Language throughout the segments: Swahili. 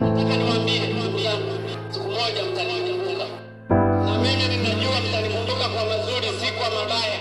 Nataka niwaambie ndugu zangu, siku moja mtanikumbuka, na mimi ninajua mtanikumbuka kwa mazuri, si kwa mabaya.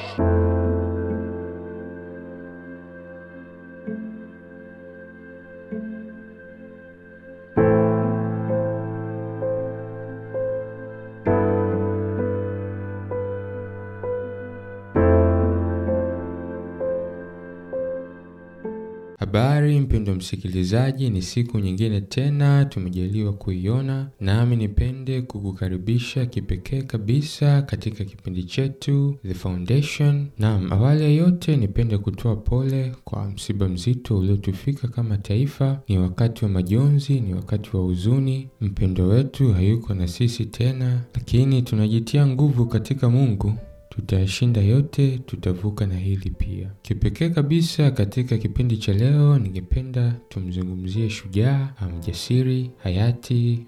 Habari mpendwa msikilizaji, ni siku nyingine tena tumejaliwa kuiona, nami nipende kukukaribisha kipekee kabisa katika kipindi chetu The Foundation. Naam, awali ya yote nipende kutoa pole kwa msiba mzito uliotufika kama taifa. Ni wakati wa majonzi, ni wakati wa huzuni. Mpendo wetu hayuko na sisi tena, lakini tunajitia nguvu katika Mungu tutayashinda yote, tutavuka na hili pia. Kipekee kabisa katika kipindi cha leo, ningependa tumzungumzie shujaa mjasiri hayati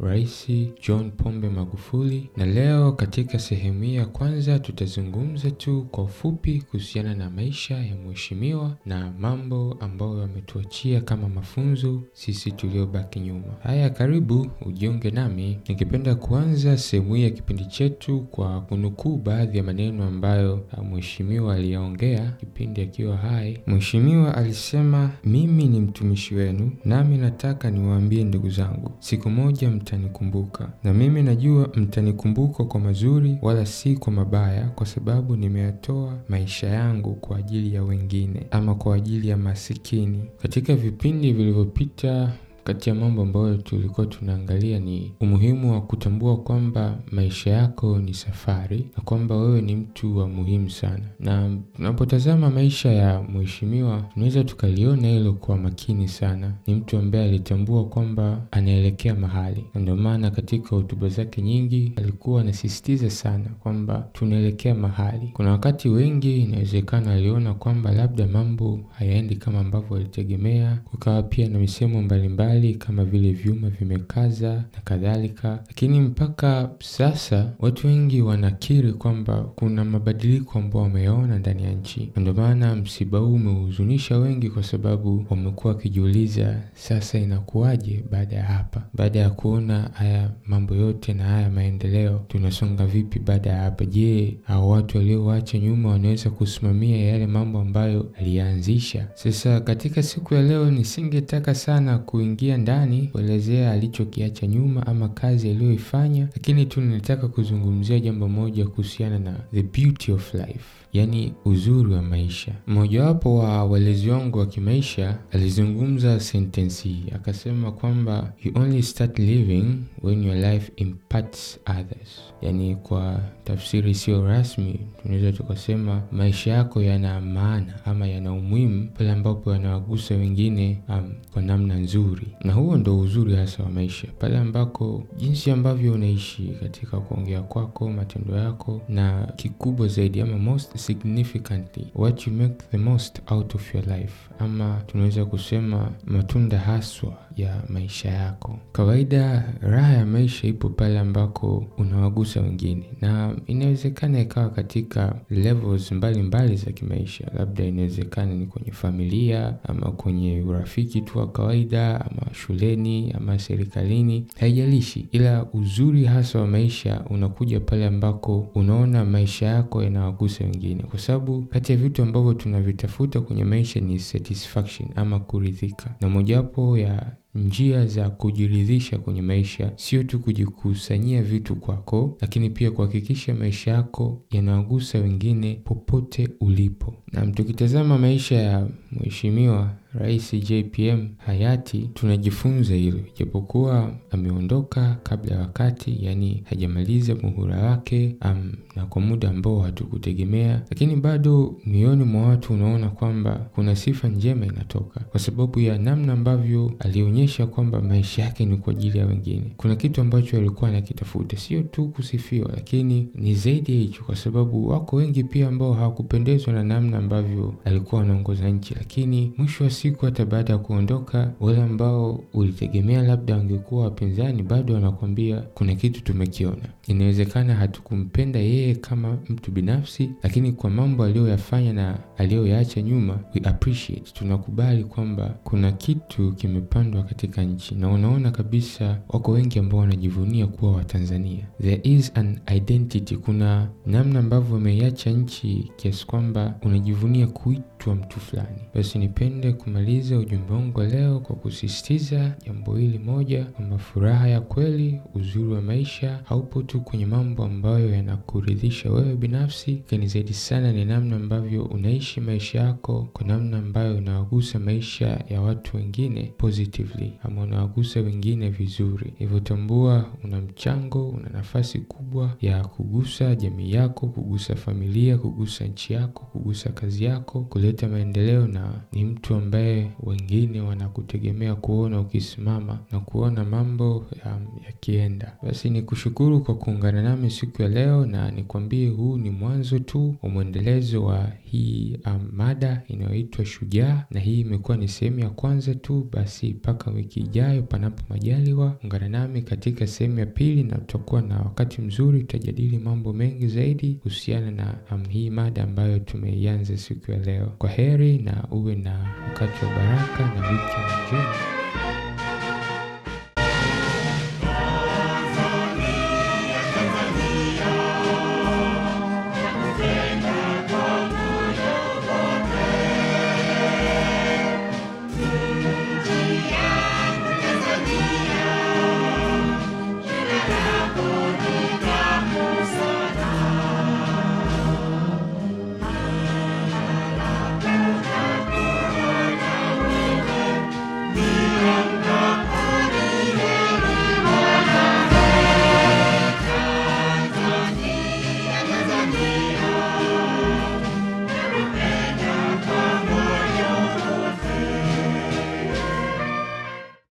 Rais John Pombe Magufuli, na leo katika sehemu hii ya kwanza tutazungumza tu kwa ufupi kuhusiana na maisha ya mheshimiwa na mambo ambayo ametuachia kama mafunzo sisi tuliobaki nyuma. Haya, karibu ujiunge nami. Ningependa kuanza sehemu hii ya kipindi chetu kwa kunukuu baadhi ya maneno ambayo mheshimiwa aliyaongea kipindi akiwa hai. Mheshimiwa alisema, mimi ni mtumishi wenu, nami nataka niwaambie ndugu zangu, siku moja mtanikumbuka, na mimi najua mtanikumbuka kwa mazuri, wala si kwa mabaya, kwa sababu nimeyatoa maisha yangu kwa ajili ya wengine, ama kwa ajili ya masikini. Katika vipindi vilivyopita kati ya mambo ambayo tulikuwa tunaangalia ni umuhimu wa kutambua kwamba maisha yako ni safari na kwamba wewe ni mtu wa muhimu sana. Na tunapotazama maisha ya mheshimiwa, tunaweza tukaliona hilo kwa makini sana. Ni mtu ambaye alitambua kwamba anaelekea mahali, na ndio maana katika hotuba zake nyingi alikuwa anasisitiza sana kwamba tunaelekea mahali. Kuna wakati wengi inawezekana aliona kwamba labda mambo hayaendi kama ambavyo alitegemea, kukawa pia na misemo mbalimbali kama vile vyuma vimekaza na kadhalika, lakini mpaka sasa watu wengi wanakiri kwamba kuna mabadiliko ambayo wameona ndani ya nchi. Ndio maana msiba huu umehuzunisha wengi, kwa sababu wamekuwa wakijiuliza sasa inakuwaje baada ya hapa, baada ya kuona haya mambo yote na haya maendeleo, tunasonga vipi baada ya hapa? Je, hao watu waliowacha nyuma wanaweza kusimamia yale mambo ambayo aliyaanzisha? Sasa katika siku ya leo nisingetaka sana kuingia ndani kuelezea alichokiacha nyuma ama kazi aliyoifanya, lakini tu ninataka kuzungumzia jambo moja kuhusiana na the beauty of life, yaani uzuri wa maisha. Mmojawapo wa walezi wangu wa kimaisha alizungumza sentensi hii, akasema kwamba you only start living when your life impacts others. Yaani kwa tafsiri isiyo rasmi tunaweza tukasema maisha yako yana maana ama yana umuhimu pale ambapo yanawagusa wengine um, kwa namna nzuri na huo ndo uzuri hasa wa maisha, pale ambako jinsi ambavyo unaishi katika kuongea kwako, matendo yako, na kikubwa zaidi ama most significantly what you make the most out of your life, ama tunaweza kusema matunda haswa ya maisha yako. Kawaida raha ya maisha ipo pale ambako unawagusa wengine, na inawezekana ikawa katika levels mbalimbali mbali za kimaisha. Labda inawezekana ni kwenye familia ama kwenye urafiki tu wa kawaida ama shuleni ama serikalini, haijalishi. Ila uzuri hasa wa maisha unakuja pale ambako unaona maisha yako yanawagusa wengine, kwa sababu kati ya vitu ambavyo tunavitafuta kwenye maisha ni satisfaction ama kuridhika, na mojawapo ya njia za kujiridhisha kwenye maisha sio tu kujikusanyia vitu kwako, lakini pia kuhakikisha maisha yako yanawagusa wengine popote ulipo. Na tukitazama maisha ya mheshimiwa Rais JPM hayati tunajifunza hilo, japokuwa ameondoka kabla ya wakati, yani hajamaliza muhula wake am, na kwa muda ambao hatukutegemea, lakini bado mioyoni mwa watu unaona kwamba kuna sifa njema inatoka. Kwa sababu ya namna ambavyo alionyesha kwamba maisha yake ni kwa ajili ya wengine. Kuna kitu ambacho alikuwa anakitafuta, sio tu kusifiwa, lakini ni zaidi ya hicho, kwa sababu wako wengi pia ambao hawakupendezwa na namna ambavyo alikuwa anaongoza nchi, lakini mwisho wa siku hata baada ya kuondoka, wale ambao ulitegemea labda wangekuwa wapinzani, bado wanakwambia kuna kitu tumekiona. Inawezekana hatukumpenda yeye kama mtu binafsi, lakini kwa mambo aliyoyafanya na aliyoyaacha nyuma, we appreciate, tunakubali kwamba kuna kitu kimepandwa katika nchi, na unaona kabisa wako wengi ambao wanajivunia kuwa Watanzania. There is an identity, kuna namna ambavyo wameiacha nchi kiasi kwamba unajivunia kuitwa mtu fulani. Basi nipende kumaliza ujumbe wangu wa leo kwa kusisitiza jambo hili moja, kwamba furaha ya kweli, uzuri wa maisha haupo tu kwenye mambo ambayo yanakuridhisha wewe binafsi, lakini zaidi sana ni namna ambavyo unaishi maisha yako, kwa namna ambayo unawagusa maisha ya watu wengine positively, ama unawagusa wengine vizuri. Hivyo tambua una mchango, una nafasi kubwa ya kugusa jamii yako, kugusa familia, kugusa nchi yako, kugusa kazi yako, kuleta maendeleo, na ni mtu ambaye wengine wanakutegemea kuona ukisimama na kuona mambo yakienda. Basi ni kushukuru kwa kuungana nami siku ya leo, na nikwambie huu ni mwanzo tu wa mwendelezo wa hii um, mada inayoitwa Shujaa, na hii imekuwa ni sehemu ya kwanza tu. Basi mpaka wiki ijayo, panapo majaliwa, ungana nami katika sehemu ya pili, na tutakuwa na wakati mzuri, tutajadili mambo mengi zaidi kuhusiana na um, hii mada ambayo tumeianza siku ya leo. Kwa heri na uwe na wakati wa baraka na wiki njema.